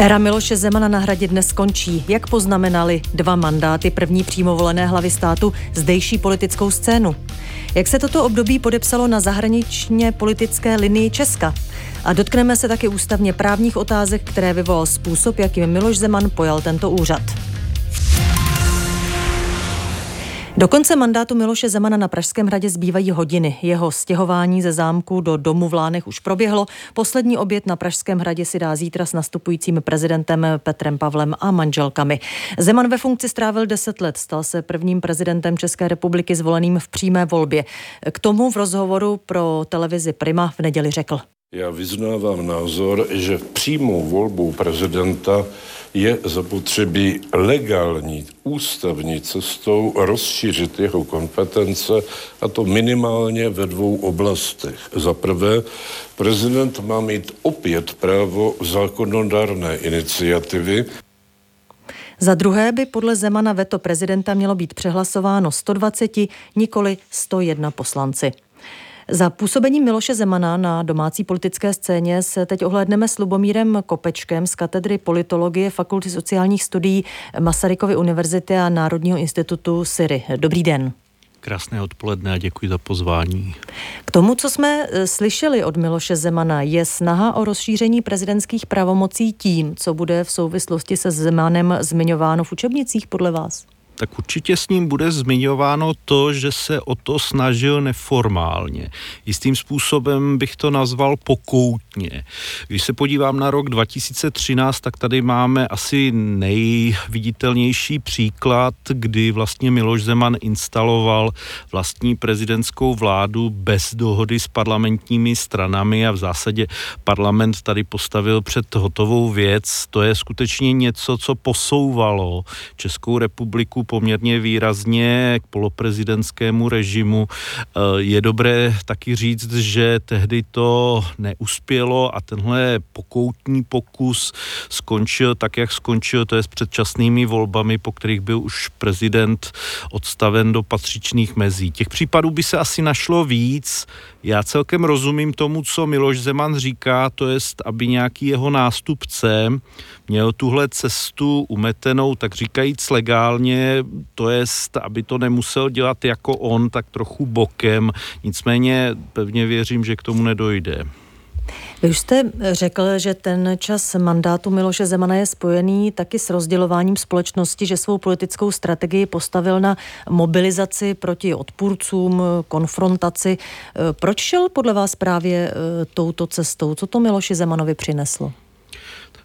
Éra Miloše Zemana na hradě dnes končí. Jak poznamenali dva mandáty první přímo volené hlavy státu zdejší politickou scénu? Jak se toto období podepsalo na zahraničně politické linii Česka? A dotkneme se taky ústavně právních otázek, které vyvolal způsob, jakým Miloš Zeman pojal tento úřad. Do konce mandátu Miloše Zemana na Pražském hradě zbývají hodiny. Jeho stěhování ze zámku do domu v Lánech už proběhlo. Poslední oběd na Pražském hradě si dá zítra s nastupujícím prezidentem Petrem Pavlem a manželkami. Zeman ve funkci strávil 10 let, stal se prvním prezidentem České republiky zvoleným v přímé volbě. K tomu v rozhovoru pro televizi Prima v neděli řekl. Já vyznávám názor, že přímou volbou prezidenta je zapotřebí legální ústavní cestou rozšířit jeho kompetence a to minimálně ve dvou oblastech. Za prvé, prezident má mít opět právo zákonodárné iniciativy, za druhé by podle Zemana veto prezidenta mělo být přehlasováno 120, nikoli 101 poslanci. Za působení Miloše Zemana na domácí politické scéně se teď ohledneme s Lubomírem Kopečkem z katedry politologie Fakulty sociálních studií Masarykovy univerzity a Národního institutu Syry. Dobrý den. Krásné odpoledne a děkuji za pozvání. K tomu, co jsme e, slyšeli od Miloše Zemana, je snaha o rozšíření prezidentských pravomocí tím, co bude v souvislosti se Zemanem zmiňováno v učebnicích podle vás? Tak určitě s ním bude zmiňováno to, že se o to snažil neformálně. Jistým způsobem bych to nazval pokoutně. Když se podívám na rok 2013, tak tady máme asi nejviditelnější příklad, kdy vlastně Miloš Zeman instaloval vlastní prezidentskou vládu bez dohody s parlamentními stranami a v zásadě parlament tady postavil před hotovou věc. To je skutečně něco, co posouvalo Českou republiku poměrně výrazně k poloprezidentskému režimu. Eh, je dobré taky říct, že tehdy to neuspělo a tenhle pokoutní pokus skončil tak, jak skončil, to je s předčasnými volbami, po kterých byl už prezident odstaven do patřičných mezí. Těch případů by se asi našlo víc. Já celkem rozumím tomu, co Miloš Zeman říká, to je, aby nějaký jeho nástupce měl tuhle cestu umetenou, tak říkajíc legálně, to je, aby to nemusel dělat jako on, tak trochu bokem. Nicméně pevně věřím, že k tomu nedojde. Vy už jste řekl, že ten čas mandátu Miloše Zemana je spojený taky s rozdělováním společnosti, že svou politickou strategii postavil na mobilizaci proti odpůrcům, konfrontaci. Proč šel podle vás právě eh, touto cestou? Co to Miloši Zemanovi přineslo?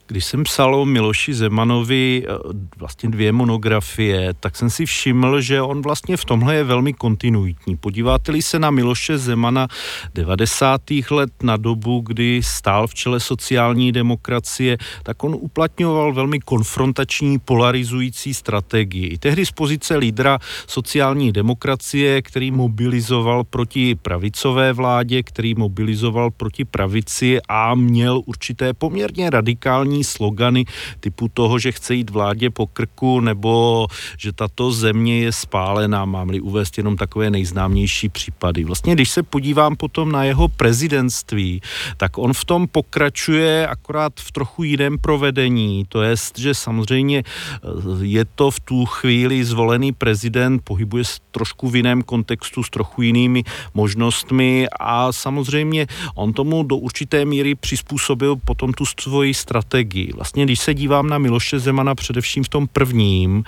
Když jsem psal o Miloši Zemanovi eh, vlastně dvě monografie, tak jsem si všiml, že on vlastně v tomhle je velmi kontinuitní. Podíváte-li se na Miloše Zemana 90. let na dobu, kdy stál v čele sociální demokracie, tak on uplatňoval velmi konfrontační, polarizující strategii. I tehdy z pozice lídra sociální demokracie, který mobilizoval proti pravicové vládě, který mobilizoval proti pravici a měl určité poměrně radikální slogany typu toho, že chce jít vládě po krku nebo že tato země je spálená, mám-li uvést jenom takové nejznámější případy. Vlastně, když se podívám potom na jeho prezidentství, tak on v tom pokračuje akorát v trochu jiném provedení. To je, že samozřejmě eh, je to v tu chvíli zvolený prezident, pohybuje se trošku v jiném kontextu s trochu jinými možnostmi a samozřejmě on tomu do určité míry přizpůsobil potom tu svoji strategii strategii. Vlastně, když se dívám na Miloše Zemana především v tom prvním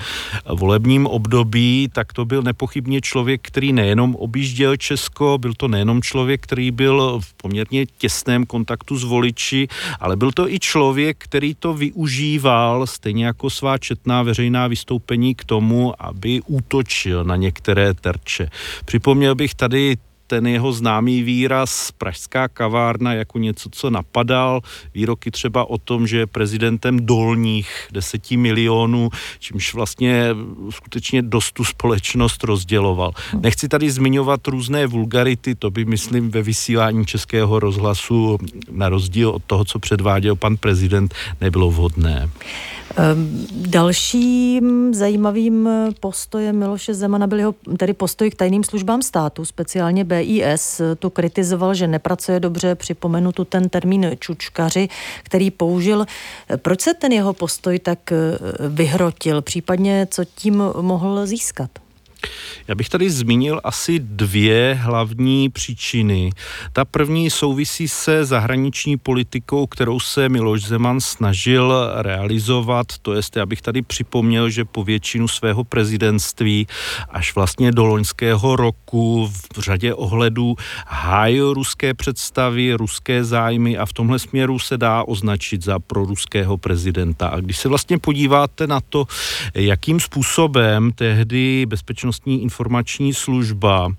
volebním období, tak to byl nepochybně člověk, který nejenom objížděl Česko, byl to nejenom člověk, který byl v poměrně těsném kontaktu s voliči, ale byl to i člověk, který to využíval stejně jako svá četná veřejná vystoupení k tomu, aby útočil na některé terče. Připomněl bych tady ten jeho známý výraz pražská kavárna jako něco, co napadal, výroky třeba o tom, že je prezidentem dolních deseti milionů, čímž vlastně skutečně dost tu společnost rozděloval. Nechci tady zmiňovat různé vulgarity, to by, myslím, ve vysílání českého rozhlasu, na rozdíl od toho, co předváděl pan prezident, nebylo vhodné. Ehm, dalším zajímavým postojem Miloše Zemana byl jeho tedy postoj k tajným službám státu, speciálně BIS. Tu kritizoval, že nepracuje dobře, připomenu tu ten termín čučkaři, který použil. Proč se ten jeho postoj tak eh, vyhrotil, případně co tím mohl získat? Já bych tady zmínil asi dvě hlavní příčiny. Ta první souvisí se zahraniční politikou, kterou se Miloš Zeman snažil realizovat. To jest, já bych tady připomněl, že po většinu svého prezidentství až vlastně do loňského roku v řadě ohledů hájil ruské představy, ruské zájmy a v tomhle směru se dá označit za proruského prezidenta. A když se vlastně podíváte na to, jakým způsobem tehdy bezpečnost bezpečnostní informační služba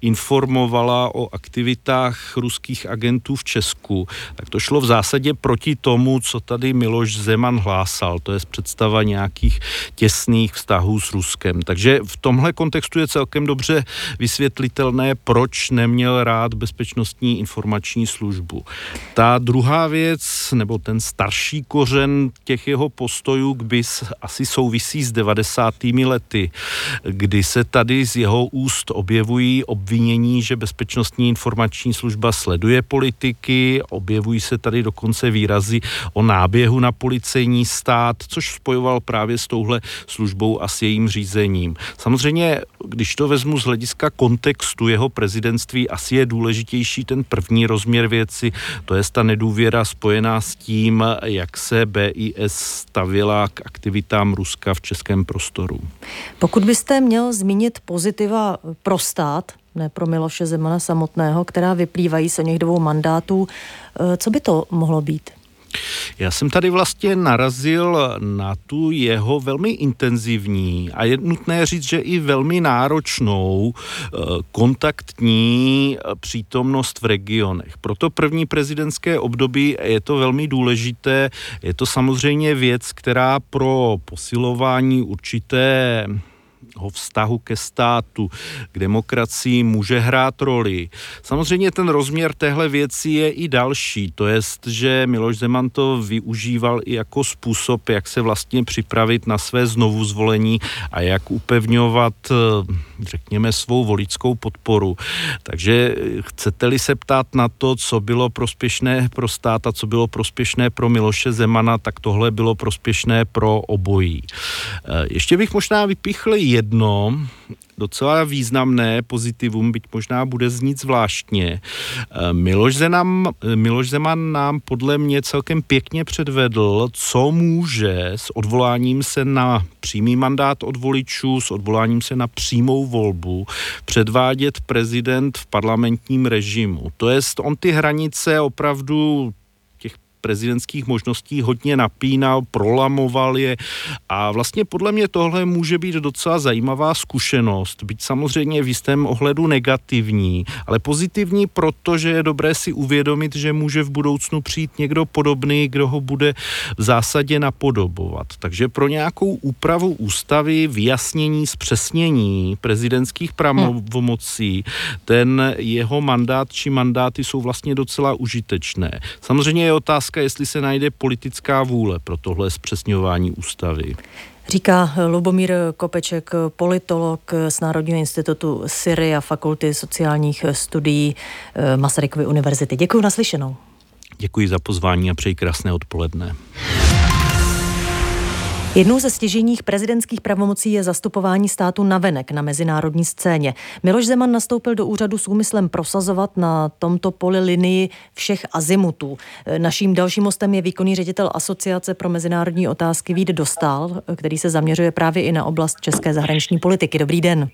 informovala o aktivitách ruských agentů v Česku, tak to šlo v zásadě proti tomu, co tady Miloš Zeman hlásal, to je představa nějakých těsných vztahů s Ruskem. Takže v tomhle kontextu je celkem dobře vysvětlitelné, proč neměl rád bezpečnostní informační službu. Ta druhá věc, nebo ten starší kořen těch jeho postojů k BIS asi souvisí s 90. lety, kdy se tady z jeho úst objevují obvinění, že Bezpečnostní informační služba sleduje politiky, objevují se tady dokonce výrazy o náběhu na policejní stát, což spojoval právě s touhle službou a s jejím řízením. Samozřejmě, když to vezmu z hlediska kontextu jeho prezidentství, asi je důležitější ten první rozměr věci, to je ta nedůvěra spojená s tím, jak se BIS stavila k aktivitám Ruska v českém prostoru. Pokud byste měl zmínit zmínit pozitiva pro stát, ne pro Miloše Zemana samotného, která vyplývají z něch dvou mandátů. Eh, co by to mohlo být? Já jsem tady vlastně narazil na tu jeho velmi intenzivní a je nutné říct, že i velmi náročnou eh, kontaktní eh, přítomnost v regionech. Proto první prezidentské období je to velmi důležité. Je to samozřejmě věc, která pro posilování určité vztahu ke státu, k demokracii může hrát roli. Samozřejmě ten rozměr téhle věci je i další, to je, že Miloš Zeman to využíval i jako způsob, jak se vlastně připravit na své znovu zvolení a jak upevňovat, eh, řekněme, svou voličskou podporu. Takže chcete-li se ptát na to, co bylo prospěšné pro stát a co bylo prospěšné pro Miloše Zemana, tak tohle bylo prospěšné pro obojí. Eh, ještě bych možná vypíchl jedno docela významné pozitivum, byť možná bude znít zvláštně. Eh, Miloš, Zeman, Miloš Zeman nám podle mě celkem pěkně předvedl, co může s odvoláním se na přímý mandát od voličů, s odvoláním se na přímou volbu předvádět prezident v parlamentním režimu. To jest, on ty hranice opravdu prezidentských možností hodně napínal, prolamoval je a vlastně podle mě tohle může být docela zajímavá zkušenost, byť samozřejmě v jistém ohledu negativní, ale pozitivní, protože je dobré si uvědomit, že může v budoucnu přijít někdo podobný, kdo ho bude v zásadě napodobovat. Takže pro nějakou úpravu ústavy, vyjasnění, zpřesnění prezidentských pravomocí, ten jeho mandát či mandáty jsou vlastně docela užitečné. Samozřejmě je otázka, otázka, jestli se najde politická vůle pro tohle zpřesňování ústavy. Říká Lubomír Kopeček, politolog z Národního institutu Syry a Fakulty sociálních studií eh, Masarykovy univerzity. Děkuji naslyšenou. Děkuji za pozvání a přeji krásné odpoledne. Jednou ze stěžejních prezidentských pravomocí je zastupování státu navenek na mezinárodní scéně. Miloš Zeman nastoupil do úřadu s úmyslem prosazovat na tomto poli linii všech azimutů. Naším dalším mostem je výkonný ředitel Asociace pro mezinárodní otázky Vít Dostal, který se zaměřuje právě i na oblast české zahraniční politiky. Dobrý den.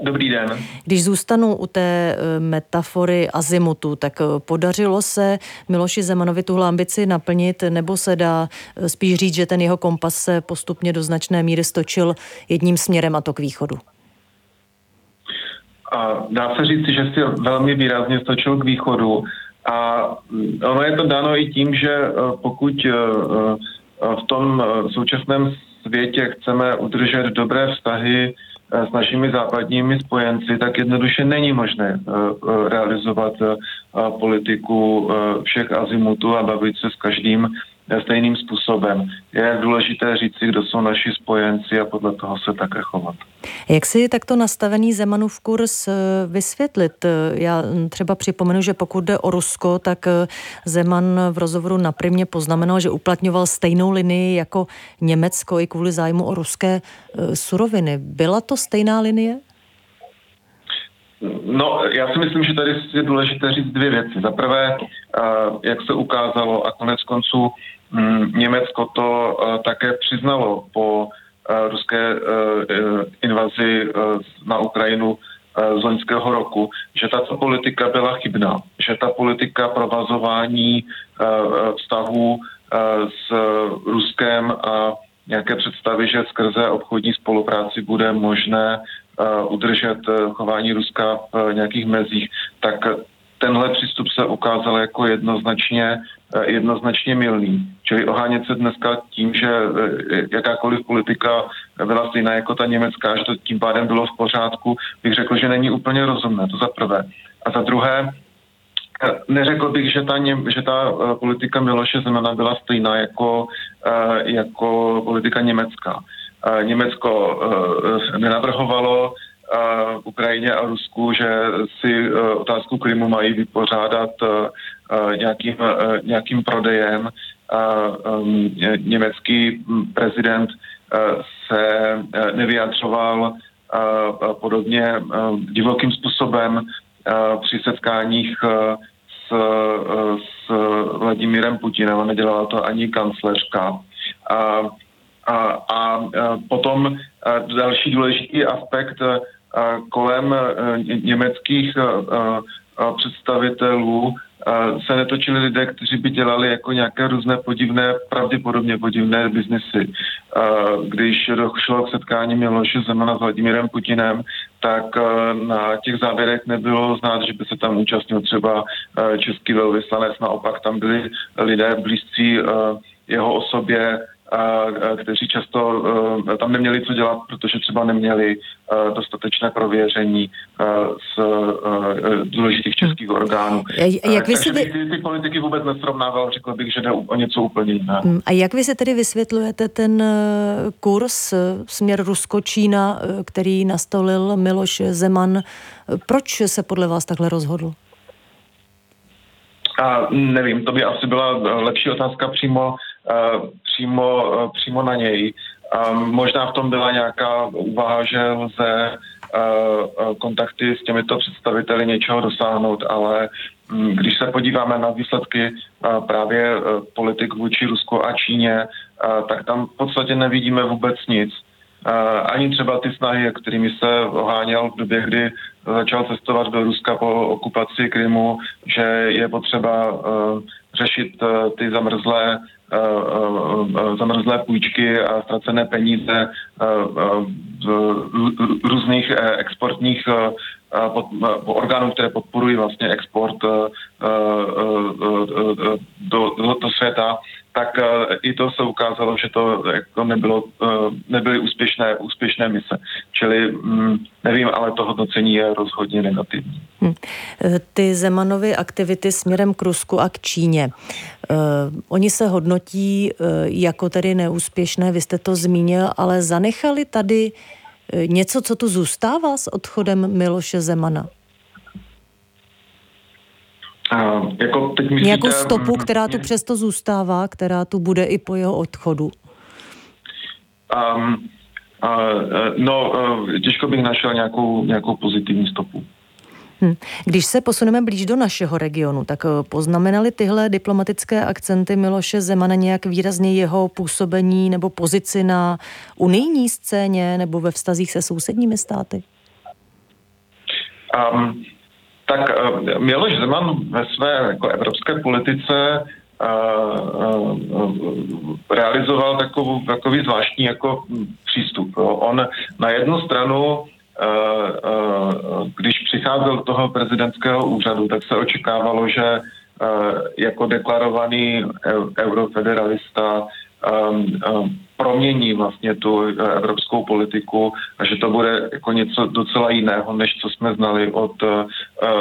Dobrý den. Když zůstanu u té eh, metafory azimutu, tak eh, podařilo se Miloši Zemanovi tuhle ambici naplnit, nebo se dá eh, spíš říct, že ten jeho kompas se postupně do značné míry stočil jedním směrem a to k východu? A dá se říct, že si velmi výrazně stočil k východu. A mm, ono je to dáno i tím, že pokud v tom současném světě chceme udržet dobré vztahy s našimi západními spojenci, tak jednoduše není možné eh, eh, realizovat eh, politiku všech azimutů a bavit se s každým stejným způsobem. Je důležité říci, kdo jsou naši spojenci a podle toho se také chovat. Jak si takto nastavený Zemanův kurz vysvětlit? Já třeba připomenu, že pokud jde o Rusko, tak Zeman v rozhovoru na Primě poznamenal, že uplatňoval stejnou linii jako Německo i kvůli zájmu o ruské suroviny. Byla to stejná linie? No, já si myslím, že tady je důležité říct dvě věci. Za prvé, jak se ukázalo a konec konců Německo to také přiznalo po ruské invazi na Ukrajinu z loňského roku, že tato politika byla chybná, že ta politika provazování vztahů s Ruskem a nějaké představy, že skrze obchodní spolupráci bude možné udržet eh, chování Ruska v eh, nějakých mezích, tak tenhle přístup se ukázal jako jednoznačně, eh, jednoznačně milný. Čili ohánět se dneska tím, že jakákoliv politika byla stejná jako ta německá, že to tím pádem bylo v pořádku, bych řekl, že není úplně rozumné, to za prvé. A za druhé, neřekl bych, že ta, že ta politika Miloše Zemana byla stejná jako, jako politika německá. Německo eh, nenavrhovalo eh, Ukrajině a Rusku, že si eh, otázku Krymu mají vypořádat nějakým, nějakým prodejem. Německý prezident se nevyjadřoval podobně divokým způsobem při setkáních s, s Vladimírem Putinem a nedělala to ani kancléřka. A, a potom další důležitý aspekt kolem německých představitelů se netočili lidé, kteří by dělali jako nějaké různé podivné, pravděpodobně podivné biznesy. Když došlo k setkání Miloše Zemana s Vladimírem Putinem, tak na těch závěrech nebylo znát, že by se tam účastnil třeba český velvyslanec, naopak tam byli lidé blízcí jeho osobě, kteří často e, tam neměli co dělat, protože třeba neměli e, dostatečné prověření e, z důležitých českých orgánů. Jak vy si Takže ty, ty politiky vůbec nesrovnával, řekl bych, že jde o něco úplně jiného. Mm, a jak vy si tedy vysvětlujete ten kurz směr Rusko-Čína, který nastolil Miloš Zeman? Proč se podle vás takhle rozhodl? A nevím, to by asi byla lepší otázka přímo Eh, přímo, eh, přímo na něj. Možná v tom byla nějaká úvaha, že lze eh, kontakty s těmito představiteli něčeho dosáhnout, ale hm, když se podíváme na výsledky právě politik vůči Rusku a Číně, tak tam v podstatě nevidíme vůbec nic. Ani třeba ty snahy, kterými se oháněl v době, kdy začal cestovat do Ruska po okupaci Krymu, že je potřeba řešit ty zamrzlé Eh, eh, zamrzlé půjčky a ztracené peníze různých eh, exportních orgánů, které podporují vlastně export do, do, do světa, tak i to se ukázalo, že to jako nebylo, nebyly úspěšné, úspěšné mise. Čili mm, nevím, ale to hodnocení je rozhodně negativní. Hm. Ty Zemanovy aktivity směrem k Rusku a k Číně, oni se hodnotí jako tedy neúspěšné, vy jste to zmínil, ale zanechali tady něco, co tu zůstává s odchodem Miloše Zemana? Jako teď myslíte, Nějakou stopu, která tu přesto zůstává, která tu bude i po jeho odchodu? Um, uh, no, uh, těžko bych našel nějakou, nějakou pozitivní stopu. Hm. Když se posuneme blíž do našeho regionu, tak poznamenali tyhle diplomatické akcenty Miloše Zemana nějak výrazně jeho působení nebo pozici na unijní scéně nebo ve vztazích se sousedními státy? Um, tak uh, Miloš Zeman ve své jako evropské politice uh, uh, realizoval takovou, takový zvláštní jako přístup. Jo. On na jednu stranu když přicházel do toho prezidentského úřadu, tak se očekávalo, že jako deklarovaný eurofederalista promění vlastně tu evropskou politiku a že to bude jako něco docela jiného, než co jsme znali od,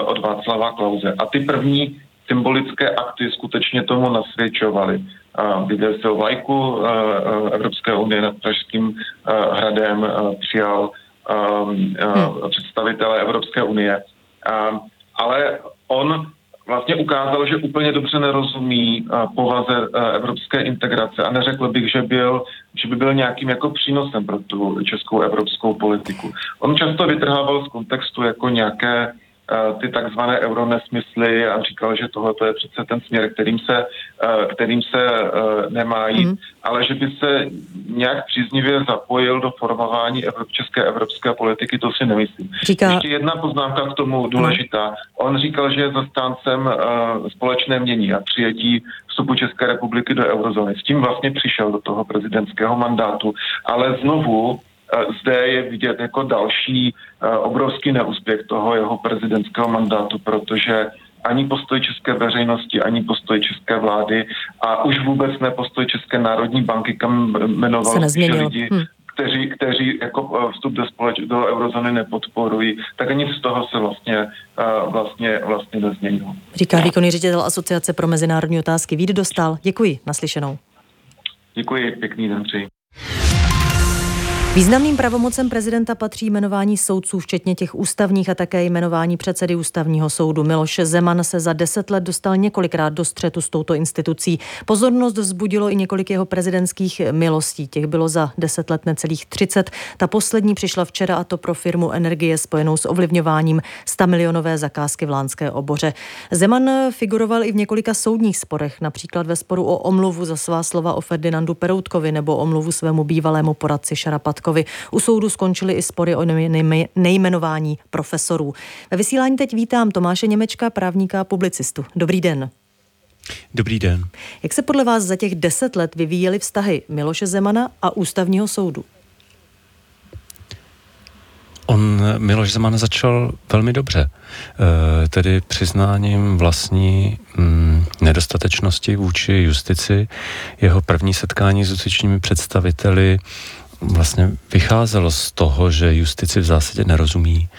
od Václava Klauze. A ty první symbolické akty skutečně tomu nasvědčovaly. vyvěsil se vlajku Evropské unie nad Pražským hradem, přijal hmm. představitele Evropské unie. Ale on vlastně ukázal, že úplně dobře nerozumí povaze evropské integrace a neřekl bych, že, byl, že by byl nějakým jako přínosem pro tu českou evropskou politiku. On často vytrhával z kontextu jako nějaké Eh, ty takzvané euronesmysly a říkal, že tohle je přece ten směr, kterým se, eh, kterým se eh, nemá jít, mm. ale že by se nějak příznivě zapojil do formování české evropské politiky, to si nemyslím. Říká... Ještě jedna poznámka k tomu důležitá. On říkal, že je zastáncem společné mění a přijetí vstupu České republiky do eurozóny. S tím vlastně přišel do toho prezidentského mandátu, ale znovu zde je vidět jako další obrovský neúspěch toho jeho prezidentského mandátu, protože ani postoj české veřejnosti, ani postoj české vlády a už vůbec ne postoj České národní banky, kam jmenoval lidi, hm. kteří, kteří jako vstup do, společ, do eurozóny nepodporují, tak nic z toho se vlastně, vlastně, vlastně nezměnilo. Říká výkonný ředitel Asociace pro mezinárodní otázky Vít Dostal. Děkuji, naslyšenou. Děkuji, pěkný den přeji. Významným pravomocem prezidenta patří jmenování soudců, včetně těch ústavních a také jmenování předsedy ústavního soudu. Miloš Zeman se za deset let dostal několikrát do střetu s touto institucí. Pozornost vzbudilo i několik jeho prezidentských milostí. Těch bylo za deset let necelých 30. Ta poslední přišla včera a to pro firmu Energie spojenou s ovlivňováním 100 milionové zakázky v Lánské oboře. Zeman figuroval i v několika soudních sporech, například ve sporu o omluvu za svá slova o Ferdinandu Peroutkovi nebo omluvu svému bývalému poradci Šarapat Mládkovi. U soudu skončily i spory o nejmenování profesorů. Ve vysílání teď vítám Tomáše Němečka, právníka a publicistu. Dobrý den. Dobrý den. Jak se podle vás za těch deset let vyvíjely vztahy Miloše Zemana a ústavního soudu? On, Miloš Zeman, začal velmi dobře, e, tedy přiznáním vlastní mm, nedostatečnosti vůči justici. Jeho první setkání s justičními představiteli vlastně vycházelo z toho, že justici v zásadě nerozumí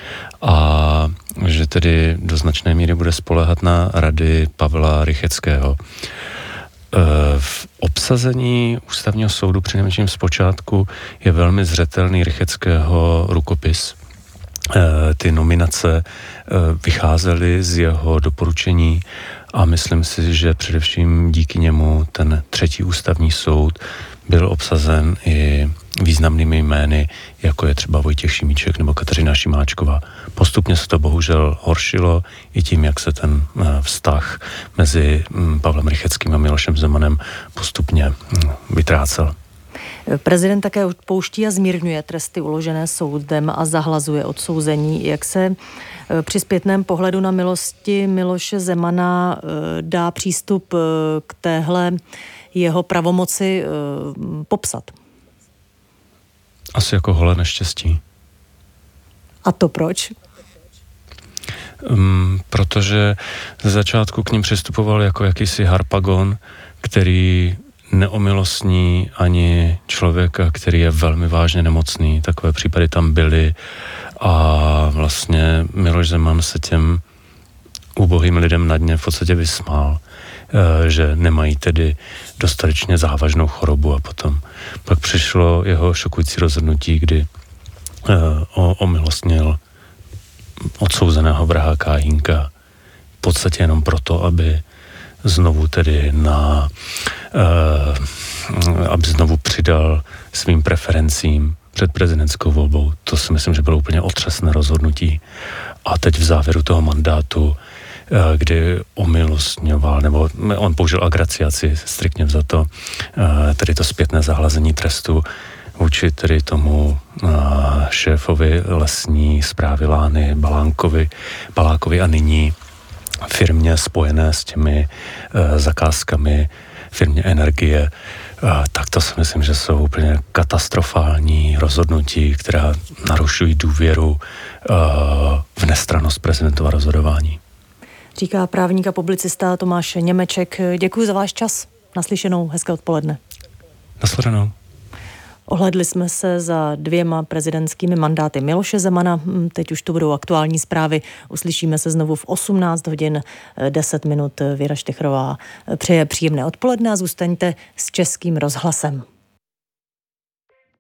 a že tedy do značné míry bude spolehat na rady Pavla Rycheckého. E, v obsazení ústavního soudu přinejmenším zpočátku je velmi zřetelný Rycheckého rukopis. E, ty nominace e, vycházely z jeho doporučení a myslím si, že především díky němu ten třetí ústavní soud byl obsazen i významnými jmény, jako je třeba Vojtěch Šimíček nebo Kateřina Šimáčková. Postupně se to bohužel horšilo i tím, jak se ten eh, vztah mezi mm, Pavlem Rycheckým a Milošem Zemanem postupně mm, vytrácel. Prezident také odpouští a zmírňuje tresty uložené soudem a zahlazuje odsouzení. Jak se eh, při zpětném pohledu na milosti Miloše Zemana eh, dá přístup k téhle jeho pravomoci popsat? Asi jako holé neštěstí. A to proč? Um, protože ze začátku k ním přistupoval jako jakýsi harpagon, který neomilostní ani člověka, který je velmi vážně nemocný. Takové případy tam byly a vlastně Miloš Zeman se těm ubohým lidem na dně v podstatě vysmál. Eh, že nemají tedy dostatečně závažnou chorobu a potom pak přišlo jeho šokující rozhodnutí, kdy eh, omilostnil odsouzeného vraha Káhínka v podstatě jenom proto, aby znovu tedy na, uh, aby znovu přidal svým preferencím před prezidentskou volbou. To si myslím, že bylo úplně otřesné rozhodnutí. A teď v závěru toho mandátu Eh, kdy omilostňoval, nebo on použil agraciaci, striktně za to, eh, tedy to zpětné zahlazení trestu vůči tedy tomu šéfovi lesní zprávy Lány Balánkovi, Balákovi a nyní firmě spojené s těmi zakázkami, firmě energie, tak to si myslím, že jsou úplně katastrofální rozhodnutí, která narušují důvěru v nestranost prezidentova rozhodování říká právník a publicista Tomáš Němeček. Děkuji za váš čas. Naslyšenou, hezké odpoledne. Nasledanou. Ohledli jsme se za dvěma prezidentskými mandáty Miloše Zemana. Hm, teď už to budou aktuální zprávy. Uslyšíme se znovu v 18 hodin 10 minut. Věra Štechrová přeje příjemné odpoledne a zůstaňte s Českým rozhlasem.